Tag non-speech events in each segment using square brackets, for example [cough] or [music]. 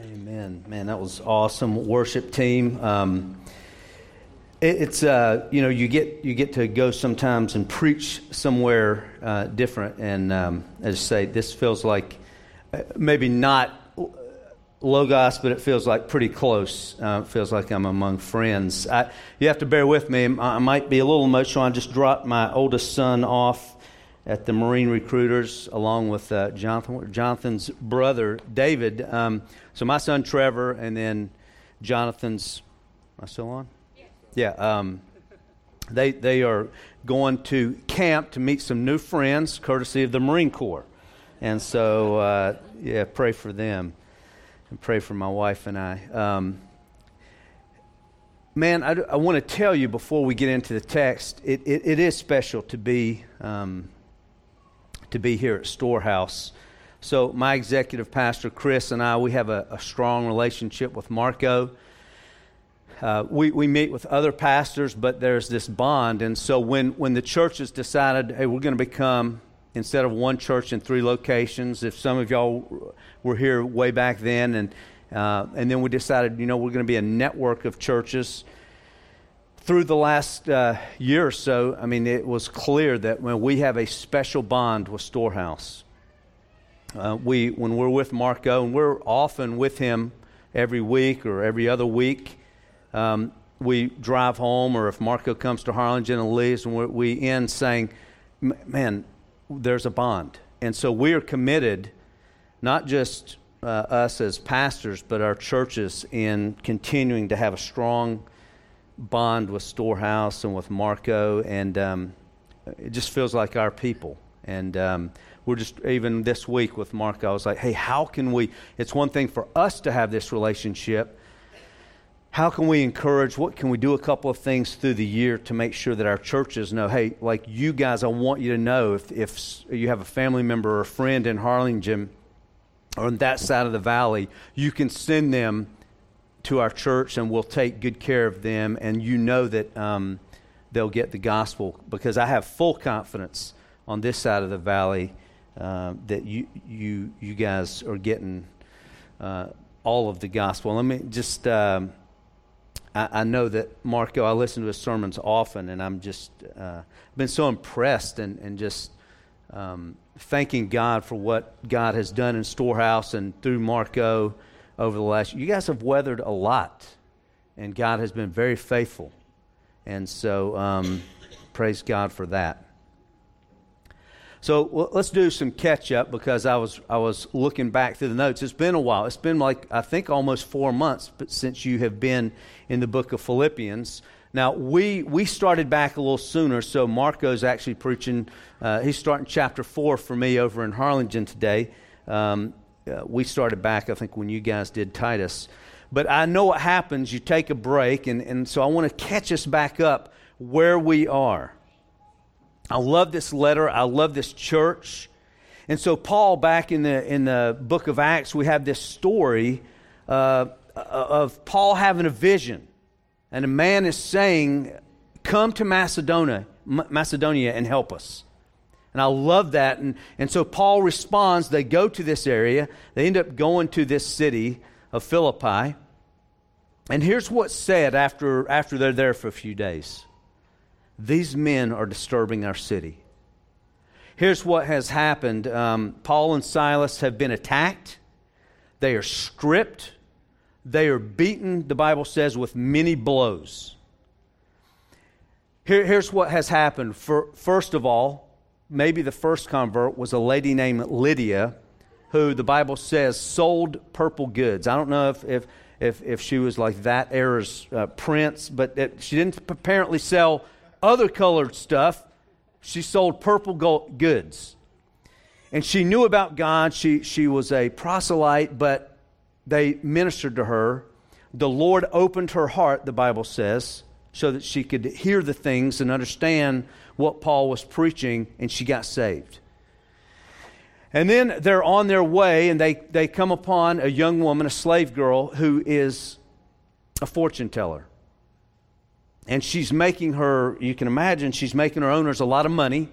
Amen. Man, that was awesome. Worship team. Um, it, it's uh, you know you get you get to go sometimes and preach somewhere uh, different, and um, as I say, this feels like uh, maybe not logos, but it feels like pretty close. Uh, it feels like I'm among friends. I, you have to bear with me. I might be a little emotional. I just dropped my oldest son off at the Marine Recruiters along with uh, Jonathan, Jonathan's brother, David. Um, so my son, Trevor, and then Jonathan's. Am I still on? Yeah. Um, they, they are going to camp to meet some new friends, courtesy of the Marine Corps. And so, uh, yeah, pray for them and pray for my wife and I. Um, man, I, I want to tell you before we get into the text, it, it, it is special to be um, to be here at Storehouse. So, my executive pastor, Chris, and I, we have a, a strong relationship with Marco. Uh, we, we meet with other pastors, but there's this bond. And so, when, when the church has decided, hey, we're going to become, instead of one church in three locations, if some of y'all were here way back then, and, uh, and then we decided, you know, we're going to be a network of churches through the last uh, year or so, I mean, it was clear that when we have a special bond with Storehouse, uh, we when we're with Marco, and we're often with him every week or every other week, um, we drive home, or if Marco comes to Harlingen and leaves, and we end saying, "Man, there's a bond," and so we are committed, not just uh, us as pastors, but our churches in continuing to have a strong bond with Storehouse and with Marco, and um, it just feels like our people. And um, we're just, even this week with Marco, I was like, hey, how can we? It's one thing for us to have this relationship. How can we encourage? What can we do? A couple of things through the year to make sure that our churches know, hey, like you guys, I want you to know if, if you have a family member or a friend in Harlingen or on that side of the valley, you can send them to our church and we'll take good care of them. And you know that um, they'll get the gospel because I have full confidence on this side of the valley uh, that you, you, you guys are getting uh, all of the gospel. Let me just, um, I, I, know that Marco, I listen to his sermons often, and I'm just, uh, been so impressed and, and just um, thanking God for what God has done in Storehouse and through Marco over the last you guys have weathered a lot and god has been very faithful and so um, praise god for that so well, let's do some catch up because I was I was looking back through the notes. It's been a while. It's been like I think almost four months since you have been in the book of Philippians. Now we we started back a little sooner, so Marco's actually preaching. Uh, he's starting chapter four for me over in Harlingen today. Um, uh, we started back, I think, when you guys did Titus. But I know what happens. You take a break, and, and so I want to catch us back up where we are. I love this letter. I love this church. And so, Paul, back in the, in the book of Acts, we have this story uh, of Paul having a vision. And a man is saying, Come to Macedonia, Macedonia and help us. And I love that. And, and so Paul responds. They go to this area. They end up going to this city of Philippi. And here's what's said after, after they're there for a few days These men are disturbing our city. Here's what has happened um, Paul and Silas have been attacked, they are stripped, they are beaten, the Bible says, with many blows. Here, here's what has happened. For, first of all, maybe the first convert was a lady named Lydia, who the Bible says sold purple goods. I don't know if, if, if, if she was like that era's uh, Prince, but it, she didn't apparently sell other colored stuff. She sold purple goods. And she knew about God. She, she was a proselyte, but they ministered to her. The Lord opened her heart, the Bible says, so that she could hear the things and understand what Paul was preaching, and she got saved. And then they're on their way, and they, they come upon a young woman, a slave girl, who is a fortune teller. And she's making her, you can imagine, she's making her owners a lot of money.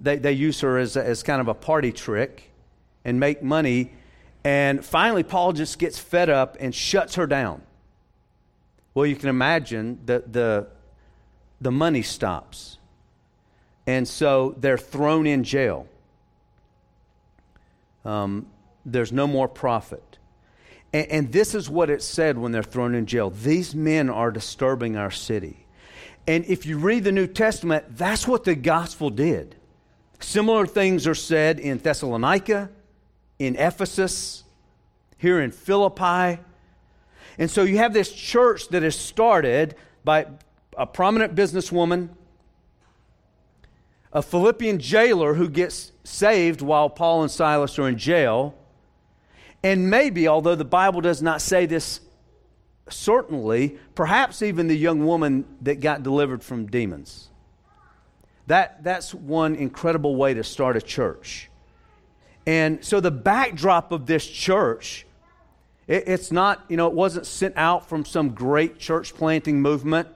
They, they use her as, as kind of a party trick and make money. And finally, Paul just gets fed up and shuts her down. Well, you can imagine that the, the money stops. And so they're thrown in jail. Um, there's no more profit. And, and this is what it said when they're thrown in jail these men are disturbing our city. And if you read the New Testament, that's what the gospel did. Similar things are said in Thessalonica, in Ephesus, here in Philippi. And so you have this church that is started by a prominent businesswoman, a Philippian jailer who gets saved while Paul and Silas are in jail, and maybe, although the Bible does not say this certainly, perhaps even the young woman that got delivered from demons. That, that's one incredible way to start a church. And so the backdrop of this church, it, it's not, you know, it wasn't sent out from some great church planting movement.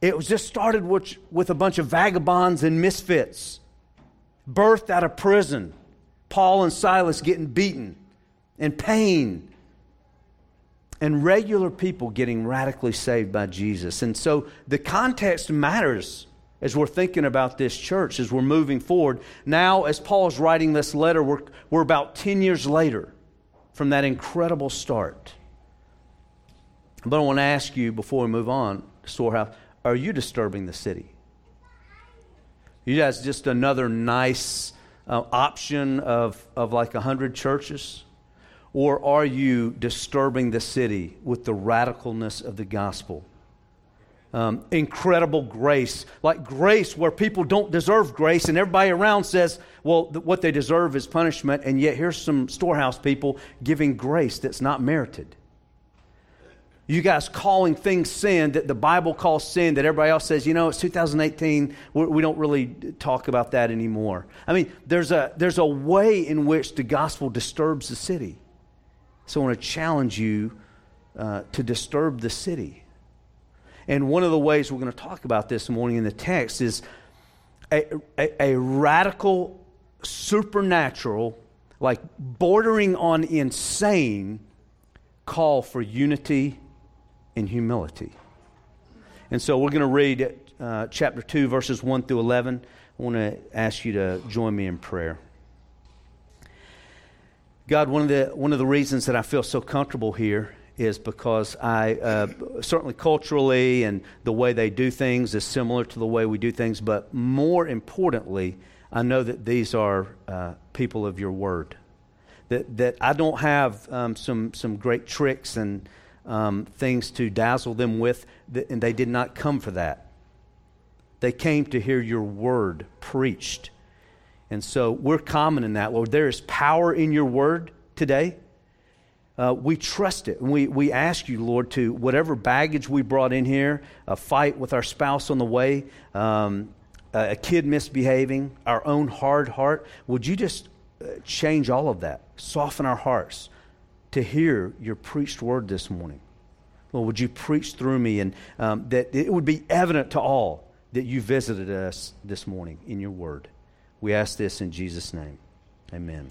It was just started with, with a bunch of vagabonds and misfits, birthed out of prison. Paul and Silas getting beaten and pain and regular people getting radically saved by Jesus. And so the context matters as we're thinking about this church, as we're moving forward. Now, as Paul's writing this letter, we're, we're about 10 years later from that incredible start. But I want to ask you before we move on, Storehouse, are you disturbing the city? You guys just another nice uh, option of, of like 100 churches? Or are you disturbing the city with the radicalness of the gospel? Um, incredible grace, like grace where people don't deserve grace, and everybody around says, well, th- what they deserve is punishment, and yet here's some storehouse people giving grace that's not merited. You guys calling things sin that the Bible calls sin, that everybody else says, you know, it's 2018, we're, we do not really talk about that anymore. I mean, there's a, there's a way in which the gospel disturbs the city. So I want to challenge you uh, to disturb the city. And one of the ways we're going to talk about this morning in the text is a, a, a radical, supernatural, like bordering on insane call for unity and humility. And so we're going to read uh, chapter 2, verses 1 through 11. I want to ask you to join me in prayer. God, one of the one of the reasons that I feel so comfortable here is because I uh, certainly culturally and the way they do things is similar to the way we do things, but more importantly, I know that these are uh, people of your word. That that I don't have um, some some great tricks and um, things to dazzle them with, and they did not come for that. They came to hear your word preached and so we're common in that, Lord. There is power in your word today. Uh, we trust it. We, we ask you, Lord, to whatever baggage we brought in here, a fight with our spouse on the way, um, a, a kid misbehaving, our own hard heart, would you just uh, change all of that? Soften our hearts to hear your preached word this morning. Lord, would you preach through me and um, that it would be evident to all that you visited us this morning in your word. We ask this in Jesus' name. Amen.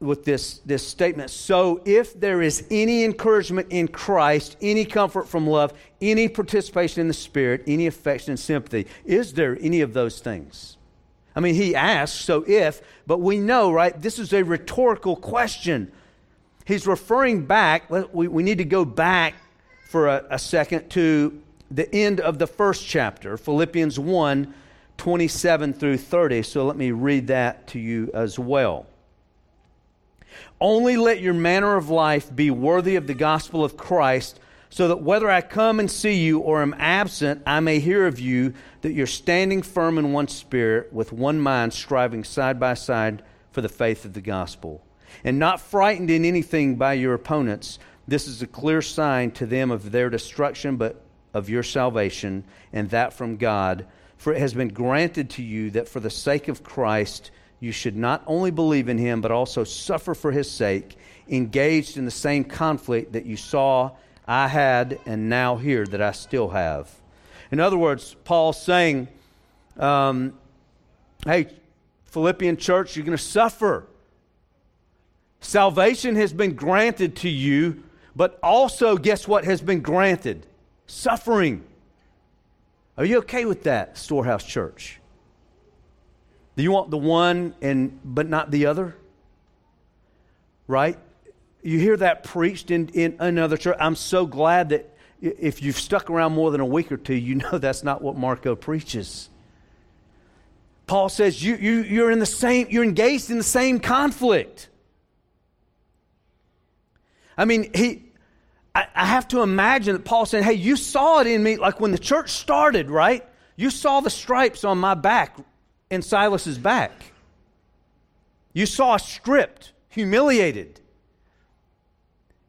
with this, this statement So if there is any encouragement in Christ, any comfort from love, any participation in the Spirit, any affection and sympathy, is there any of those things? I mean, he asks, so if, but we know, right, this is a rhetorical question. He's referring back, we, we need to go back for a, a second to the end of the first chapter, Philippians 1 27 through 30. So let me read that to you as well. Only let your manner of life be worthy of the gospel of Christ, so that whether I come and see you or am absent, I may hear of you that you're standing firm in one spirit, with one mind, striving side by side for the faith of the gospel, and not frightened in anything by your opponents. This is a clear sign to them of their destruction, but of your salvation, and that from God. For it has been granted to you that for the sake of Christ, you should not only believe in him, but also suffer for his sake, engaged in the same conflict that you saw I had and now hear that I still have. In other words, Paul's saying, um, hey, Philippian church, you're going to suffer. Salvation has been granted to you, but also, guess what has been granted? Suffering. Are you okay with that, Storehouse Church? Do you want the one and but not the other? Right? You hear that preached in, in another church. I'm so glad that if you've stuck around more than a week or two, you know [laughs] that's not what Marco preaches. Paul says you, you, you're in the same, you're engaged in the same conflict. I mean, he, I, I have to imagine that Paul said, Hey, you saw it in me, like when the church started, right? You saw the stripes on my back in Silas's back. You saw stripped, humiliated.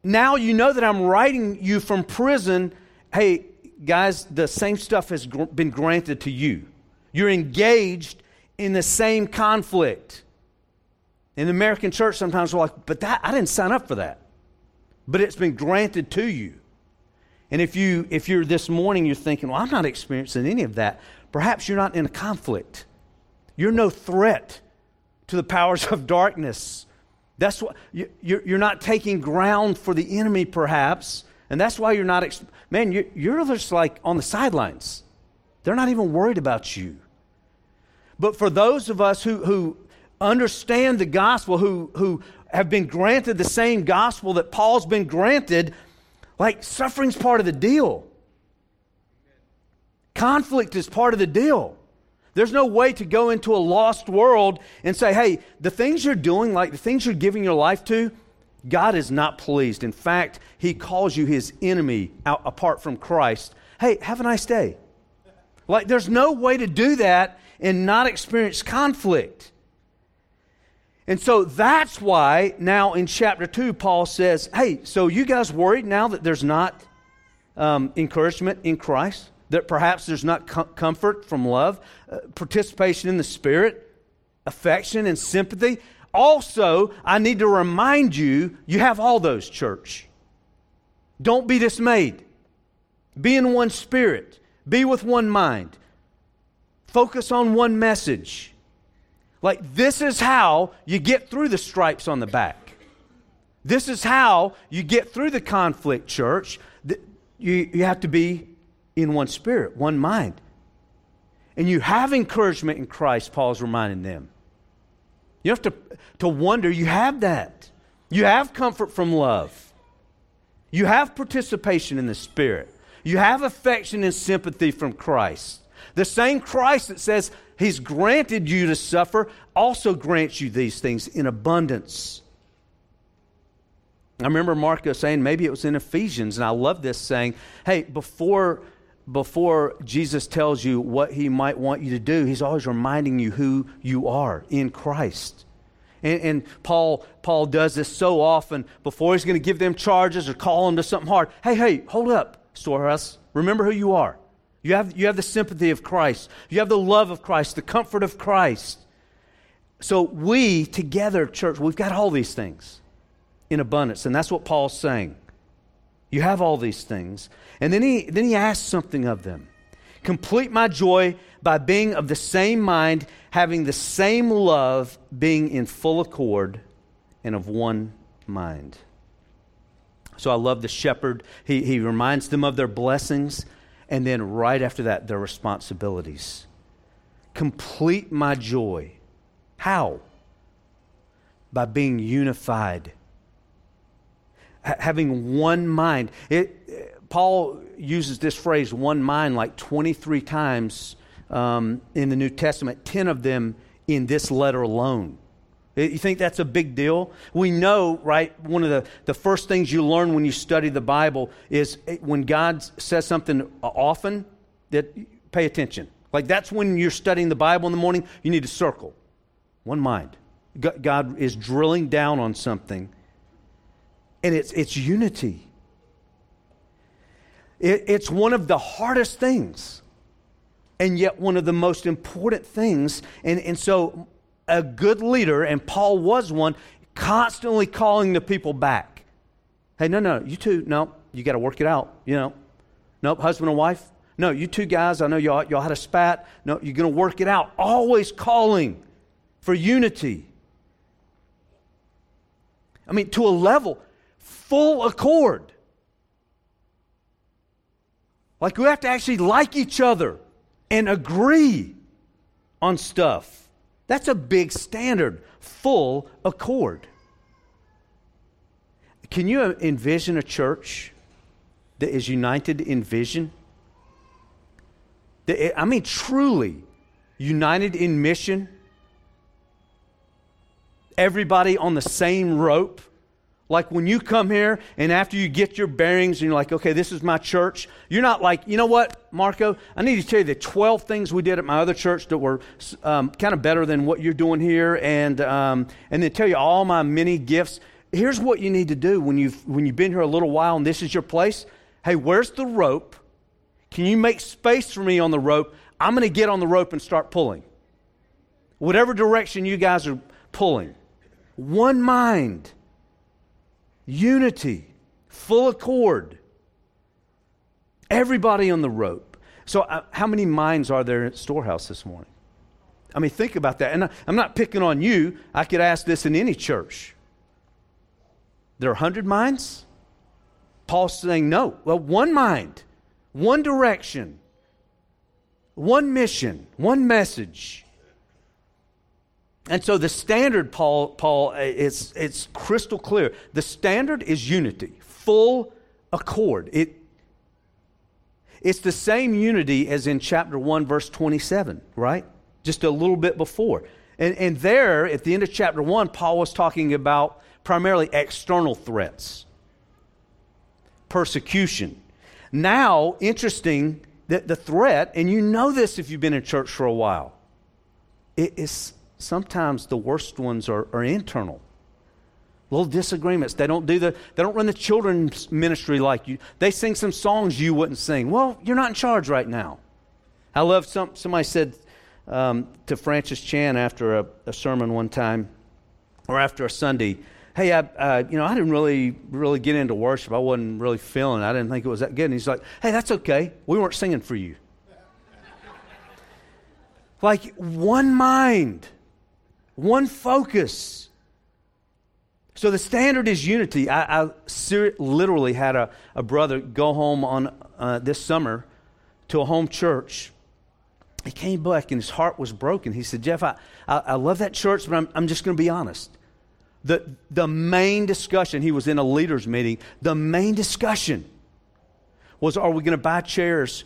Now you know that I'm writing you from prison. Hey, guys, the same stuff has gr- been granted to you. You're engaged in the same conflict. In the American church, sometimes we're like, but that, I didn't sign up for that. But it's been granted to you. And if, you, if you're this morning, you're thinking, well, I'm not experiencing any of that, perhaps you're not in a conflict. You're no threat to the powers of darkness. That's what you're not taking ground for the enemy, perhaps, and that's why you're not. Man, you're just like on the sidelines. They're not even worried about you. But for those of us who, who understand the gospel, who, who have been granted the same gospel that Paul's been granted, like suffering's part of the deal. Conflict is part of the deal. There's no way to go into a lost world and say, hey, the things you're doing, like the things you're giving your life to, God is not pleased. In fact, He calls you His enemy out, apart from Christ. Hey, have a nice day. Like, there's no way to do that and not experience conflict. And so that's why now in chapter 2, Paul says, Hey, so you guys worried now that there's not um, encouragement in Christ? That perhaps there's not com- comfort from love, uh, participation in the Spirit, affection and sympathy. Also, I need to remind you you have all those, church. Don't be dismayed. Be in one spirit, be with one mind, focus on one message. Like, this is how you get through the stripes on the back. This is how you get through the conflict, church. You, you have to be in one spirit, one mind. And you have encouragement in Christ, Paul's reminding them. You have to, to wonder, you have that. You have comfort from love. You have participation in the Spirit. You have affection and sympathy from Christ. The same Christ that says He's granted you to suffer also grants you these things in abundance. I remember Marco saying, maybe it was in Ephesians, and I love this saying, hey, before before Jesus tells you what he might want you to do, he's always reminding you who you are in Christ. And, and, Paul, Paul does this so often before he's going to give them charges or call them to something hard. Hey, hey, hold up, storehouse. Remember who you are. You have, you have the sympathy of Christ, you have the love of Christ, the comfort of Christ. So we together, church, we've got all these things in abundance. And that's what Paul's saying. You have all these things. And then he, then he asks something of them Complete my joy by being of the same mind, having the same love, being in full accord and of one mind. So I love the shepherd. He, he reminds them of their blessings, and then right after that, their responsibilities. Complete my joy. How? By being unified, having one mind. It, Paul uses this phrase, one mind, like 23 times um, in the New Testament, 10 of them in this letter alone. You think that's a big deal? We know, right? One of the, the first things you learn when you study the Bible is when God says something often, that pay attention. Like that's when you're studying the Bible in the morning, you need to circle. One mind. God is drilling down on something, and it's, it's unity. It, it's one of the hardest things, and yet one of the most important things. And, and so a good leader, and Paul was one, constantly calling the people back. Hey, no, no, you two, no, you got to work it out. You know, nope, husband and wife. No, you two guys, I know y'all, y'all had a spat. No, you're going to work it out. Always calling for unity. I mean, to a level, full accord. Like we have to actually like each other and agree on stuff. That's a big standard, full accord. Can you envision a church that is united in vision? I mean, truly united in mission? Everybody on the same rope? Like when you come here and after you get your bearings and you're like, okay, this is my church, you're not like, you know what, Marco? I need to tell you the 12 things we did at my other church that were um, kind of better than what you're doing here, and, um, and then tell you all my many gifts. Here's what you need to do when you've, when you've been here a little while and this is your place. Hey, where's the rope? Can you make space for me on the rope? I'm going to get on the rope and start pulling. Whatever direction you guys are pulling. One mind unity, full accord. Everybody on the rope. So, uh, how many minds are there at Storehouse this morning? I mean, think about that. And I, I'm not picking on you. I could ask this in any church. There are 100 minds? Paul's saying no. Well, one mind, one direction, one mission, one message. And so the standard, Paul, Paul, uh, it's, it's crystal clear. The standard is unity, full accord. It, it's the same unity as in chapter 1, verse 27, right? Just a little bit before. And, and there, at the end of chapter 1, Paul was talking about primarily external threats, persecution. Now, interesting that the threat, and you know this if you've been in church for a while, it is sometimes the worst ones are, are internal. Little disagreements. They don't do the they don't run the children's ministry like you. They sing some songs you wouldn't sing. Well you're not in charge right now. I love some somebody said um, to Francis Chan after a, a, sermon one time or after a sunday hey I, uh, you know i didn't really really get into worship. I wasn't really feeling it. i didn't think it was that good. And he's like hey that's okay. We weren't singing for you. [laughs] Like one mind one focus. So the standard is unity. I, I ser- literally had a, a brother go home on uh, this summer to a home church. He came back and his heart was broken. He said, Jeff, I, I, I love that church, but I'm, I'm just going to be honest. The, the main discussion, he was in a leaders meeting, the main discussion was are we going to buy chairs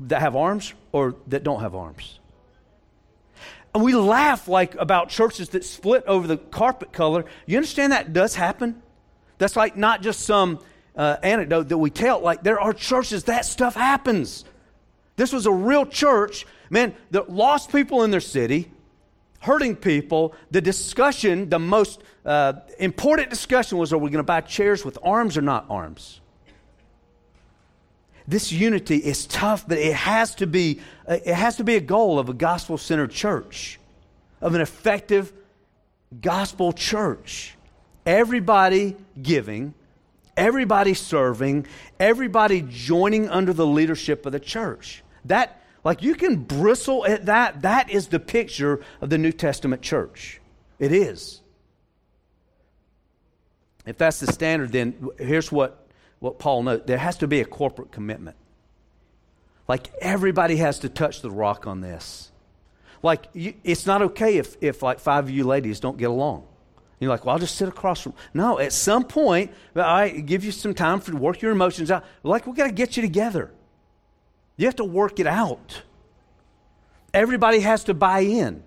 that have arms or that don't have arms? And we laugh like about churches that split over the carpet color. You understand that does happen? That's like not just some uh, anecdote that we tell. Like there are churches that stuff happens. This was a real church, man. that lost people in their city, hurting people. The discussion, the most uh, important discussion was: Are we going to buy chairs with arms or not arms? This unity is tough, but it has to be, uh, it has to be a goal of a gospel centered church, of an effective gospel church. Everybody giving, everybody serving, everybody joining under the leadership of the church. That Like you can bristle at that. That is the picture of the New Testament church. It is. If that's the standard, then here's what, what Paul notes there has to be a corporate commitment. Like everybody has to touch the rock on this. Like you, it's not okay if, if like five of you ladies don't get along. You're like, well, I'll just sit across from. No, at some point, I give you some time to work your emotions out. Like we got to get you together. You have to work it out. Everybody has to buy in.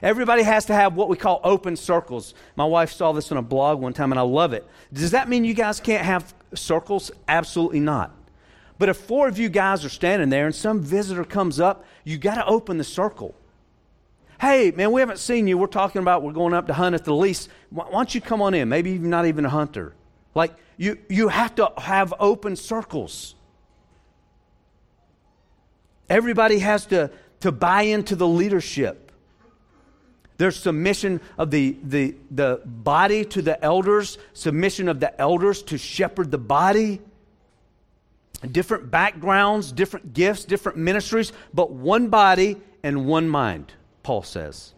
Everybody has to have what we call open circles. My wife saw this on a blog one time, and I love it. Does that mean you guys can't have circles? Absolutely not. But if four of you guys are standing there and some visitor comes up, you got to open the circle. Hey, man, we haven't seen you. We're talking about we're going up to hunt at the lease. Why don't you come on in? Maybe you're not even a hunter. Like, you, you have to have open circles. Everybody has to, to buy into the leadership. There's submission of the, the, the body to the elders, submission of the elders to shepherd the body. Different backgrounds, different gifts, different ministries, but one body and one mind, Paul says.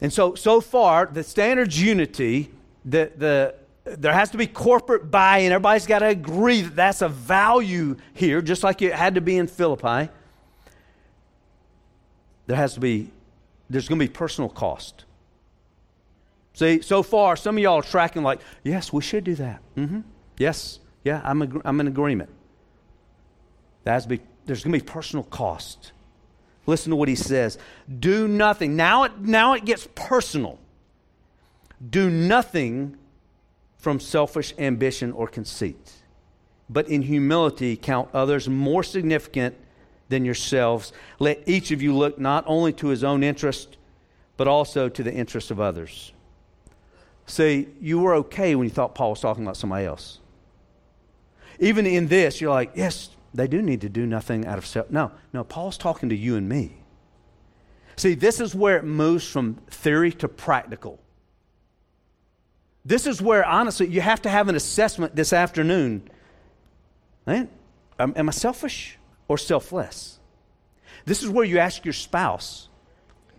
And so, so far, the standard's unity, the, the, there has to be corporate buy in. Everybody's got to agree that that's a value here, just like it had to be in Philippi. There has to be there's going to be personal cost. See, so far, some of y'all are tracking like, yes, we should do that. Mm-hmm. Yes, yeah, I'm, ag- I'm in agreement. Be, there's going to be personal cost. Listen to what he says. Do nothing. Now it, now it gets personal. Do nothing from selfish ambition or conceit, but in humility count others more significant than yourselves. Let each of you look not only to his own interest, but also to the interest of others. See, you were okay when you thought Paul was talking about somebody else. Even in this, you're like, yes, they do need to do nothing out of self. No, no, Paul's talking to you and me. See, this is where it moves from theory to practical. This is where, honestly, you have to have an assessment this afternoon. Man, am I selfish? Or selfless. This is where you ask your spouse,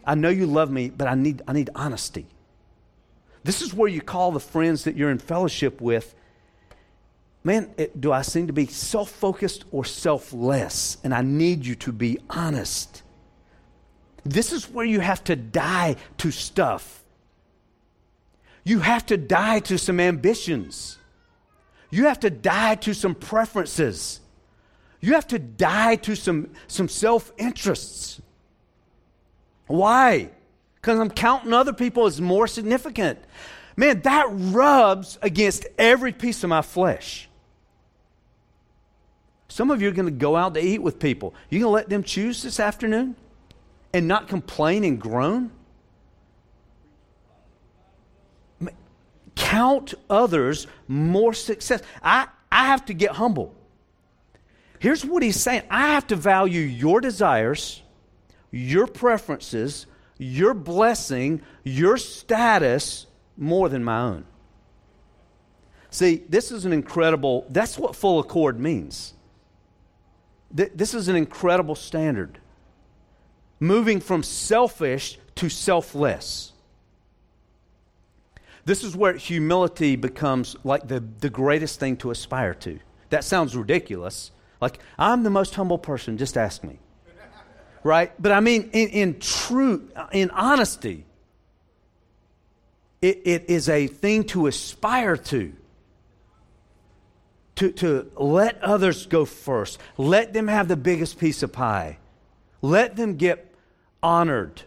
I know you love me, but I need, I need honesty. This is where you call the friends that you're in fellowship with. Man, it, do I seem to be self focused or selfless? And I need you to be honest. This is where you have to die to stuff. You have to die to some ambitions. You have to die to some preferences. You have to die to some, some self interests. Why? Because I'm counting other people as more significant. Man, that rubs against every piece of my flesh. Some of you are going to go out to eat with people. You going to let them choose this afternoon and not complain and groan? Count others more success. I, I have to get humble. Here's what he's saying I have to value your desires, your preferences, your blessing, your status more than my own. See, this is an incredible, that's what full accord means. This is an incredible standard. Moving from selfish to selfless. This is where humility becomes like the, the greatest thing to aspire to. That sounds ridiculous, like, I'm the most humble person, just ask me. Right? But I mean, in, in truth, in honesty, it, it is a thing to aspire to. To, to let others go first. Let them have the biggest piece of pie. Let them get honored.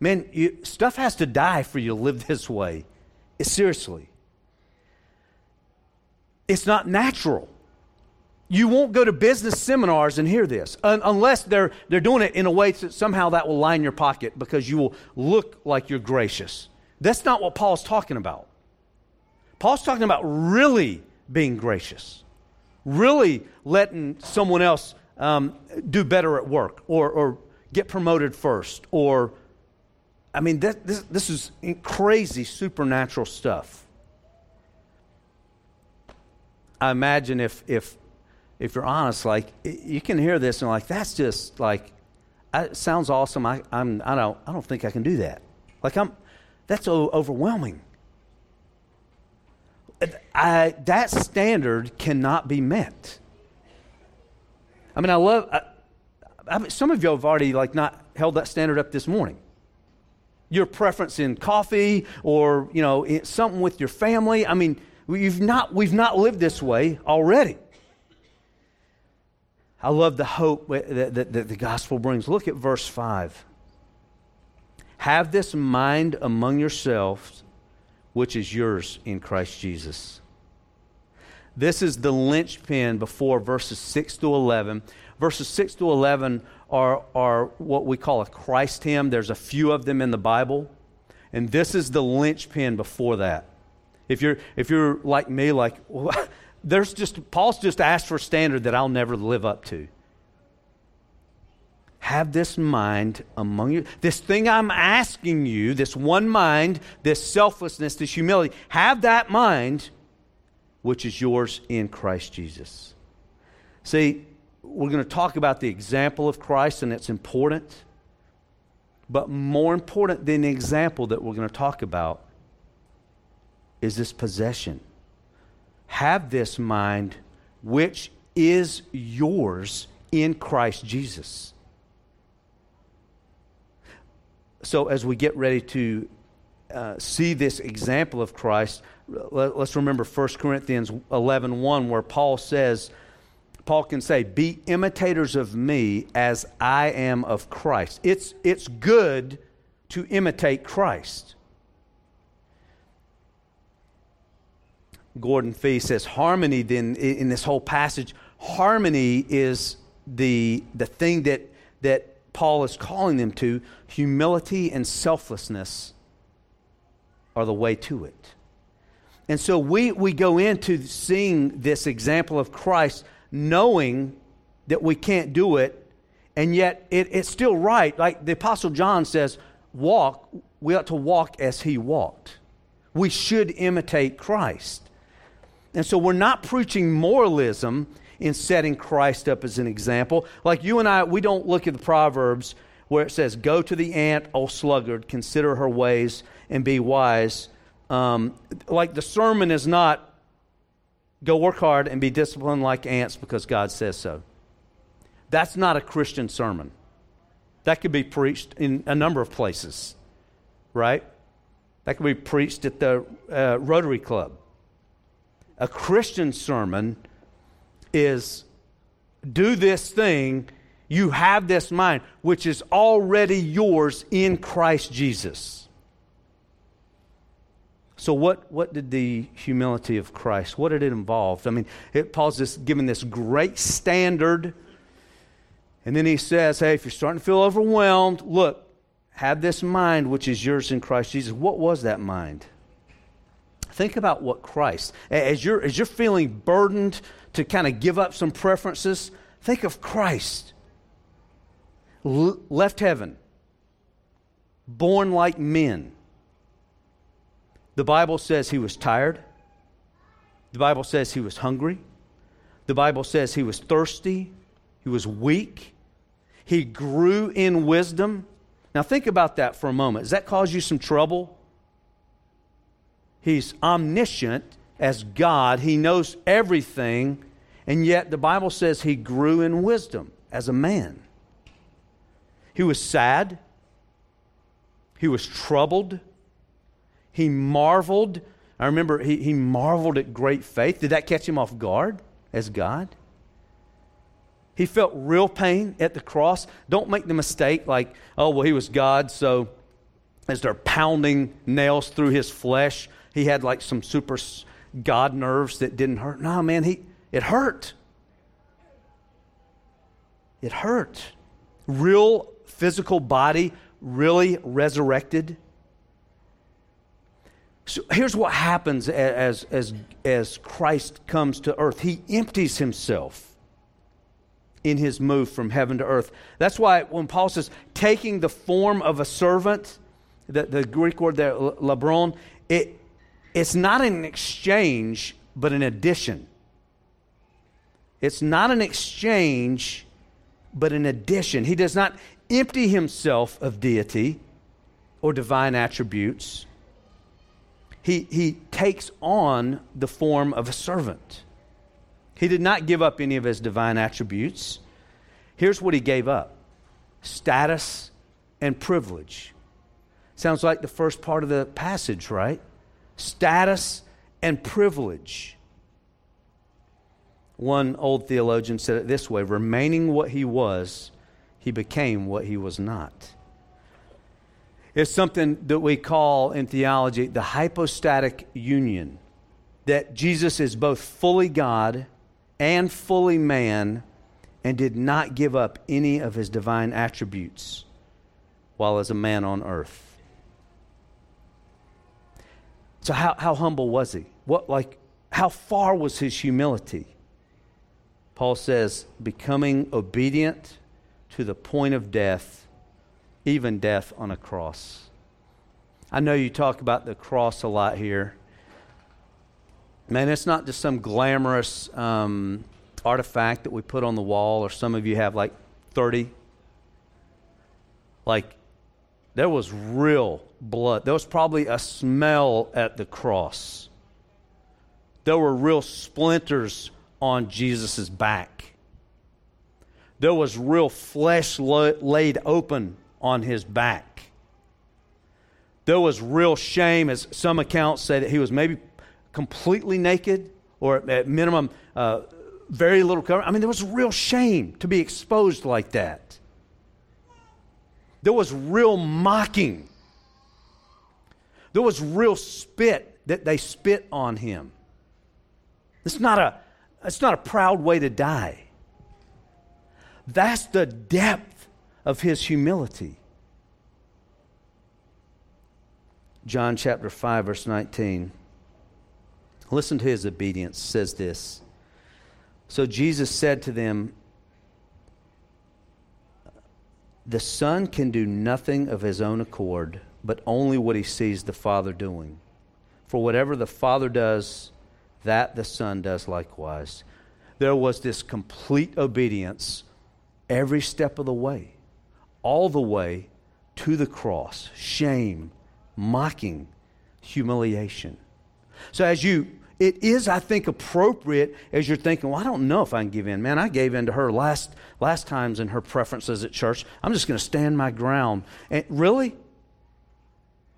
Man, you, stuff has to die for you to live this way. seriously. It's not natural. You won't go to business seminars and hear this un- unless they're, they're doing it in a way that somehow that will line your pocket because you will look like you're gracious. That's not what Paul's talking about. Paul's talking about really being gracious, really letting someone else um, do better at work or, or get promoted first. Or, I mean, that, this, this is crazy supernatural stuff. I imagine if, if if you're honest, like you can hear this and like that's just like it sounds awesome. I I'm I don't I don't think I can do that. Like I'm that's overwhelming. I, that standard cannot be met. I mean, I love. I, I some of you have already like not held that standard up this morning. Your preference in coffee, or you know, something with your family. I mean, we've not we've not lived this way already. I love the hope that, that, that the gospel brings. Look at verse five. Have this mind among yourselves, which is yours in Christ Jesus. This is the linchpin before verses 6 to 11. Verses 6 to 11 are, are what we call a Christ hymn. There's a few of them in the Bible. And this is the linchpin before that. If you're, if you're like me, like, [laughs] well, there's just, Paul's just asked for a standard that I'll never live up to. Have this mind among you. This thing I'm asking you, this one mind, this selflessness, this humility, have that mind which is yours in Christ Jesus. See, we're going to talk about the example of Christ, and it's important. But more important than the example that we're going to talk about is this possession. Have this mind which is yours in Christ Jesus. So, as we get ready to uh, see this example of Christ, let, us remember 1 Corinthians 11 1, where Paul says, Paul can say, Be imitators of me as I am of Christ. It's, it's good to imitate Christ. Gordon Fee says, Harmony, then, in this whole passage, harmony is the, the thing that, that Paul is calling them to, humility and selflessness are the way to it. And so we, we go into seeing this example of Christ knowing that we can't do it, and yet it, it's still right. Like the Apostle John says, walk, we ought to walk as he walked. We should imitate Christ. And so we're not preaching moralism in setting Christ up as an example. Like you and I, we don't look at the Proverbs where it says, Go to the ant, O sluggard, consider her ways and be wise. Um, like the sermon is not, Go work hard and be disciplined like ants because God says so. That's not a Christian sermon. That could be preached in a number of places, right? That could be preached at the uh, Rotary Club. A Christian sermon is do this thing, you have this mind, which is already yours in Christ Jesus. So, what, what did the humility of Christ, what did it involve? I mean, it, Paul's just given this great standard. And then he says, hey, if you're starting to feel overwhelmed, look, have this mind which is yours in Christ Jesus. What was that mind? Think about what Christ, as you're, as you're feeling burdened to kind of give up some preferences, think of Christ. L- left heaven, born like men. The Bible says he was tired. The Bible says he was hungry. The Bible says he was thirsty. He was weak. He grew in wisdom. Now, think about that for a moment. Does that cause you some trouble? He's omniscient as God, He knows everything, and yet the Bible says He grew in wisdom as a man. He was sad, He was troubled, He marveled. I remember he, he marveled at great faith. Did that catch him off guard as God? He felt real pain at the cross. Don't make the mistake like, oh, well, he was God, so as they're pounding nails through his flesh, he had like some super God nerves that didn't hurt. No, man, he, it hurt. It hurt. Real physical body, really resurrected. So here's what happens as, as, as Christ comes to earth he empties himself in his move from heaven to earth. That's why when Paul says taking the form of a servant, the, the Greek word there, labon, it, it's not an exchange, but an addition. It's not an exchange, but an addition. He does not empty himself of deity or divine attributes. He, he takes on the form of a servant. He did not give up any of his divine attributes. Here's what he gave up status and privilege. Sounds like the first part of the passage, right? Status and privilege. One old theologian said it this way remaining what he was, he became what he was not. It's something that we call in theology the hypostatic union that Jesus is both fully God and fully man and did not give up any of his divine attributes while as a man on earth. So how, how humble was he? What like how far was his humility? Paul says, becoming obedient to the point of death, even death on a cross. I know you talk about the cross a lot here. Man, it's not just some glamorous um, artifact that we put on the wall, or some of you have like 30. Like, there was real blood. There was probably a smell at the cross. There were real splinters on Jesus' back. There was real flesh laid open on his back. There was real shame, as some accounts say that he was maybe completely naked or at minimum uh, very little cover. I mean, there was real shame to be exposed like that. There was real mocking. There was real spit that they spit on him. It's not a, it's not a proud way to die. That's the depth of his humility. John chapter 5, verse 19. Listen to his obedience, says this. So Jesus said to them, The Son can do nothing of his own accord, but only what he sees the Father doing. For whatever the Father does, that the Son does likewise. There was this complete obedience every step of the way, all the way to the cross, shame, mocking, humiliation. So as you it is, I think, appropriate as you're thinking, well, I don't know if I can give in. Man, I gave in to her last, last times in her preferences at church. I'm just going to stand my ground. And really?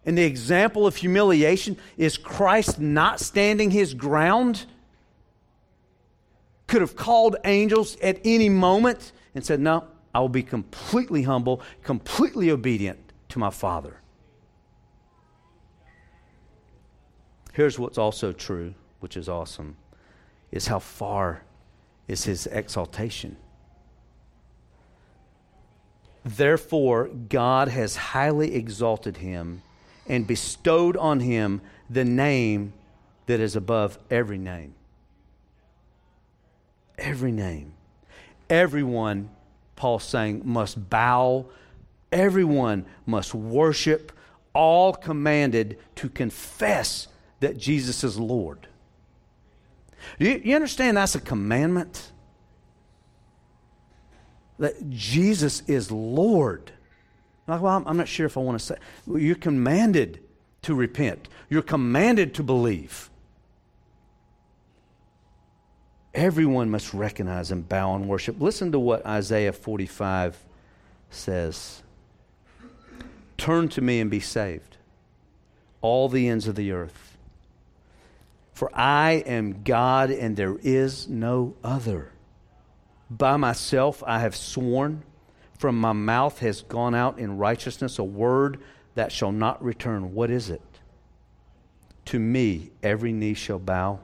And the example of humiliation is Christ not standing his ground? Could have called angels at any moment and said, No, I will be completely humble, completely obedient to my Father. Here's what's also true which is awesome, is how far is his exaltation. Therefore, God has highly exalted him and bestowed on him the name that is above every name. Every name. Everyone, Paul's saying, must bow. Everyone must worship. All commanded to confess that Jesus is Lord. You, you understand that's a commandment? That Jesus is Lord. Like, well, I'm, not sure if I want to say. Well, you're commanded to repent. You're commanded to believe. Everyone must recognize and bow and worship. Listen to what Isaiah 45 says Turn to me and be saved, all the ends of the earth. For I am God and there is no other. By myself I have sworn, from my mouth has gone out in righteousness a word that shall not return. What is it? To me every knee shall bow,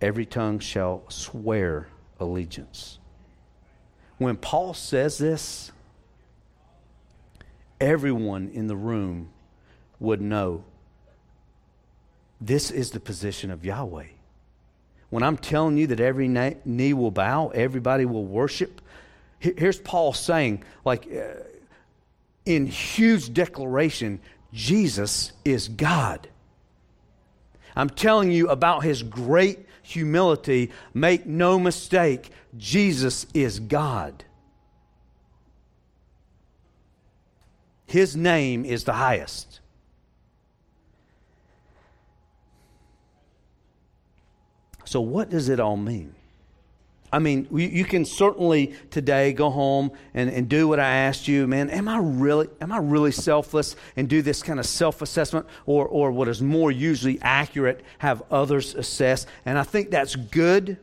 every tongue shall swear allegiance. When Paul says this, everyone in the room would know this is the position of Yahweh. When I'm telling you that every knee will bow, everybody will worship, here's Paul saying, like uh, in huge declaration, Jesus is God. I'm telling you about his great humility, make no mistake, Jesus is God. His name is the highest. So, what does it all mean? I mean, you can certainly today go home and, and do what I asked you, man. Am I really am I really selfless and do this kind of self-assessment, or or what is more usually accurate, have others assess? And I think that's good.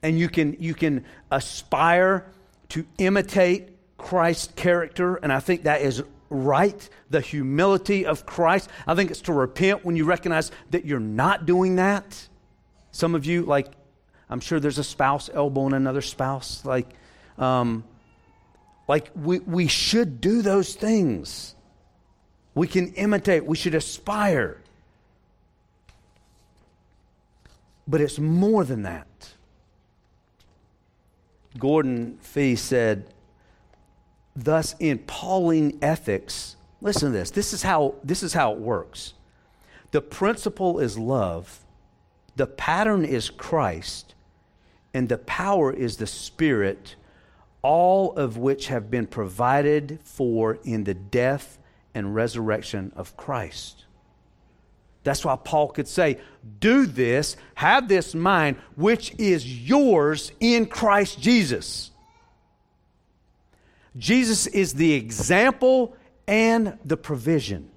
And you can you can aspire to imitate Christ's character, and I think that is right. The humility of Christ. I think it's to repent when you recognize that you're not doing that. Some of you, like I'm sure there's a spouse elbowing another spouse. Like, um, like we, we should do those things. We can imitate, we should aspire. But it's more than that. Gordon Fee said, thus in Pauline ethics, listen to this. This is how, this is how it works. The principle is love, the pattern is Christ, and the power is the Spirit, all of which have been provided for in the death and resurrection of Christ. That's why Paul could say, Do this, have this mind, which is yours in Christ Jesus. Jesus is the example and the provision.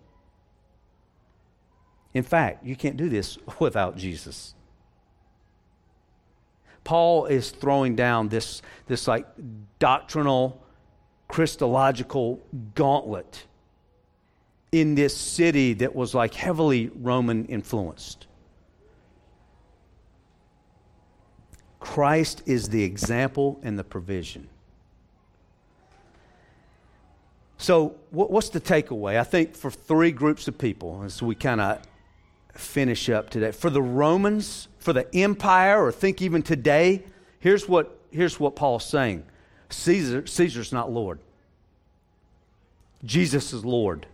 In fact, you can't do this [laughs] without Jesus. Paul is throwing down this, this like doctrinal, Christological gauntlet in this city that was like heavily Roman influenced. Christ is the example and the provision. So, what's the takeaway? I think for three groups of people, as we kind of finish up today. For the Romans, for the empire, or think even today, here's what, here's what Paul's saying Caesar, Caesar's not Lord. Jesus is Lord.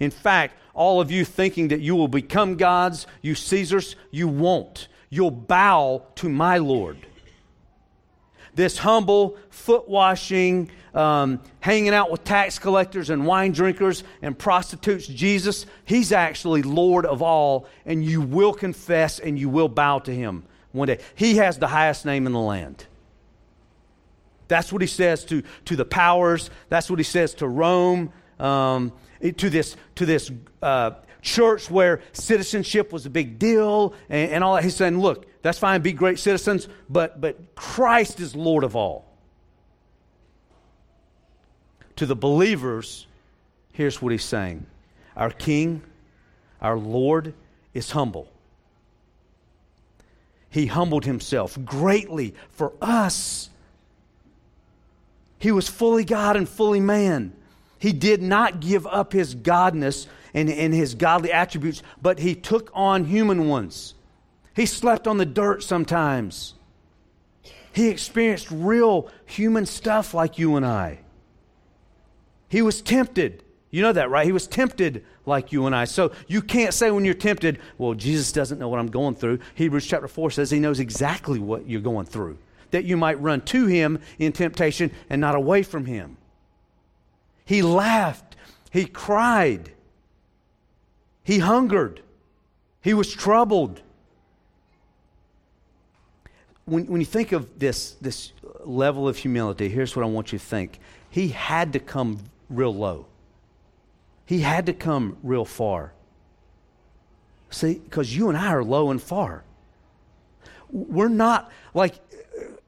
In fact, all of you thinking that you will become gods, you Caesars, you won't. You'll bow to my Lord this humble, foot washing, um, hanging out with tax collectors and wine drinkers and prostitutes, Jesus, he's actually Lord of all, and you will confess and you will bow to him one day. He has the highest name in the land. That's what he says to, to the powers, that's what he says to Rome. Um, to this, to this uh, church where citizenship was a big deal and, and all that. He's saying, look, that's fine, be great citizens, but, but Christ is Lord of all. To the believers, here's what he's saying Our King, our Lord, is humble. He humbled himself greatly for us. He was fully God and fully man. He did not give up his godness and, and his godly attributes, but he took on human ones. He slept on the dirt sometimes. He experienced real human stuff like you and I. He was tempted. You know that, right? He was tempted like you and I. So you can't say when you're tempted, well, Jesus doesn't know what I'm going through. Hebrews chapter 4 says he knows exactly what you're going through, that you might run to him in temptation and not away from him. He laughed. He cried. He hungered. He was troubled. When, when you think of this, this level of humility, here's what I want you to think. He had to come real low, he had to come real far. See, because you and I are low and far. We're not like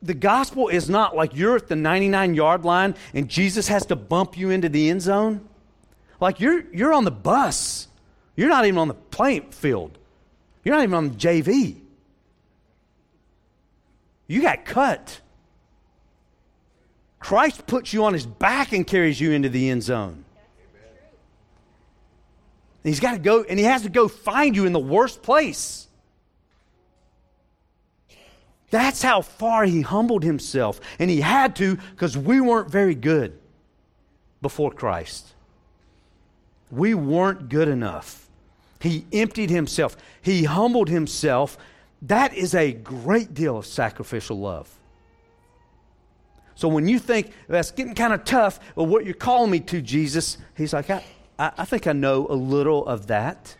the gospel is not like you're at the 99 yard line and Jesus has to bump you into the end zone. Like you're, you're on the bus. You're not even on the playing field. You're not even on the JV. You got cut. Christ puts you on his back and carries you into the end zone. And he's got to go, and he has to go find you in the worst place. That's how far he humbled himself. And he had to because we weren't very good before Christ. We weren't good enough. He emptied himself. He humbled himself That is a great deal of sacrificial love. So when you think that's getting kind of tough, well, what you're calling me to, Jesus, he's like, I, I think I know a little of that.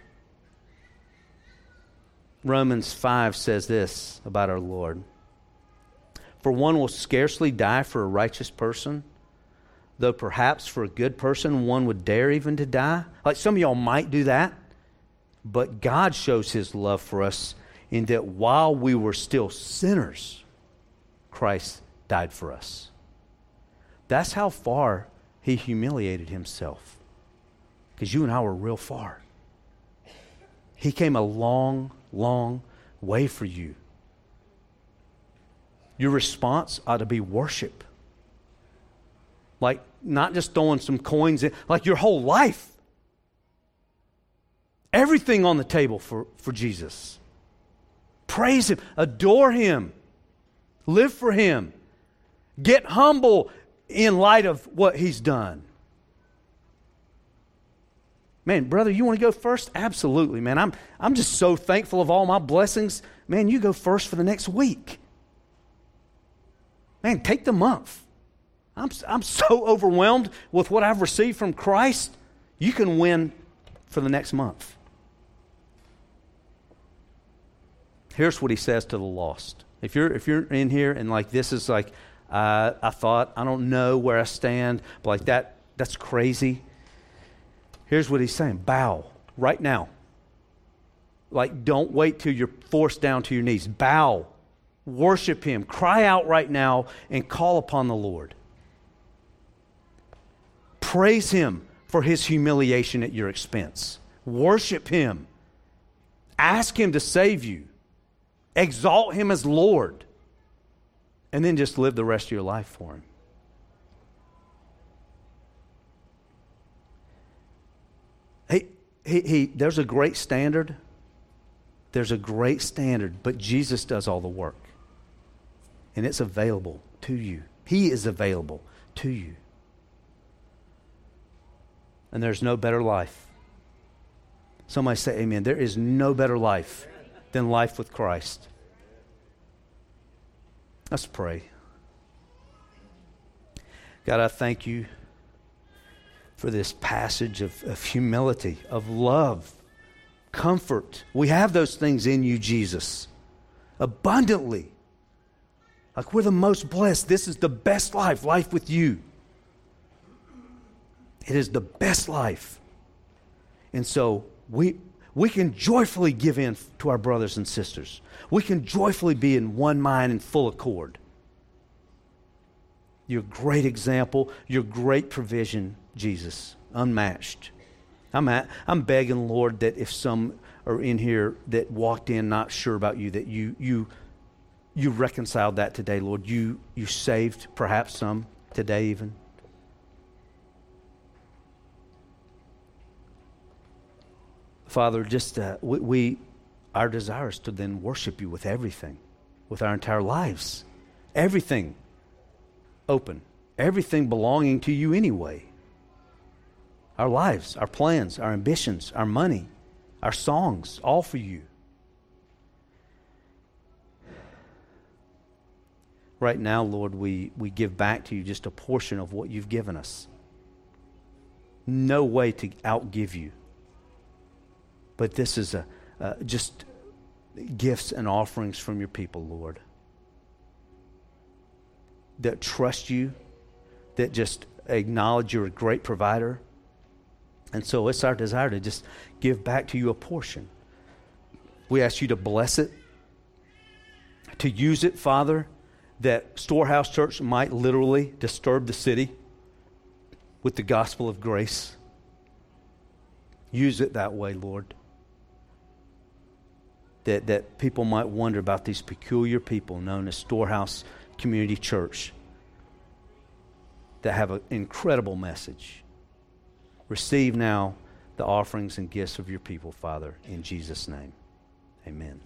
Romans 5 says this about our Lord For one will scarcely die for a righteous person, though perhaps for a good person one would dare even to die. Like some of y'all might do that, but God shows his love for us in that while we were still sinners, Christ died for us. That's how far he humiliated himself. Because you and I were real far. He came a long, long way for you. Your response ought to be worship. Like, not just throwing some coins in, like your whole life. Everything on the table for, for Jesus. Praise Him, adore Him, live for Him, get humble in light of what He's done. Man, brother, you want to go first? Absolutely, man. I'm, I'm just so thankful of all my blessings. Man, you go first for the next week. Man, take the month. I'm, I'm so overwhelmed with what I've received from Christ. You can win for the next month. Here's what he says to the lost. If you're, if you're in here and like this is like, uh, I thought, I don't know where I stand, but like that, that's crazy. Here's what he's saying bow right now. Like, don't wait till you're forced down to your knees. Bow, worship him, cry out right now, and call upon the Lord. Praise him for his humiliation at your expense. Worship him. Ask him to save you. Exalt him as Lord. And then just live the rest of your life for him. He, he, he, there's a great standard. There's a great standard, but Jesus does all the work. And it's available to you. He is available to you. And there's no better life. Somebody say, Amen. There is no better life than life with Christ. Let's pray. God, I thank you for this passage of, of humility, of love, comfort. We have those things in you, Jesus, abundantly. Like we're the most blessed. This is the best life, life with you. It is the best life. And so we, we can joyfully give in to our brothers and sisters. We can joyfully be in one mind and full accord. Your great example, your great provision Jesus, unmatched. I'm, at, I'm begging, Lord, that if some are in here that walked in not sure about you, that you, you, you reconciled that today, Lord. You, you saved perhaps some today, even. Father, just uh, we, we, our desire is to then worship you with everything, with our entire lives. Everything open, everything belonging to you anyway our lives, our plans, our ambitions, our money, our songs, all for you. Right now, Lord, we, we give back to you just a portion of what you've given us. No way to outgive you. But this is a, just gifts and offerings from your people, Lord, that trust you, that just acknowledge you're a great provider and so it's our desire to just give back to you a portion. We ask you to bless it, to use it, Father, that Storehouse Church might literally disturb the city with the gospel of grace. Use it that way, Lord. That, that people might wonder about these peculiar people known as Storehouse Community Church that have an incredible message. Receive now the offerings and gifts of your people, Father, in Jesus' name. Amen.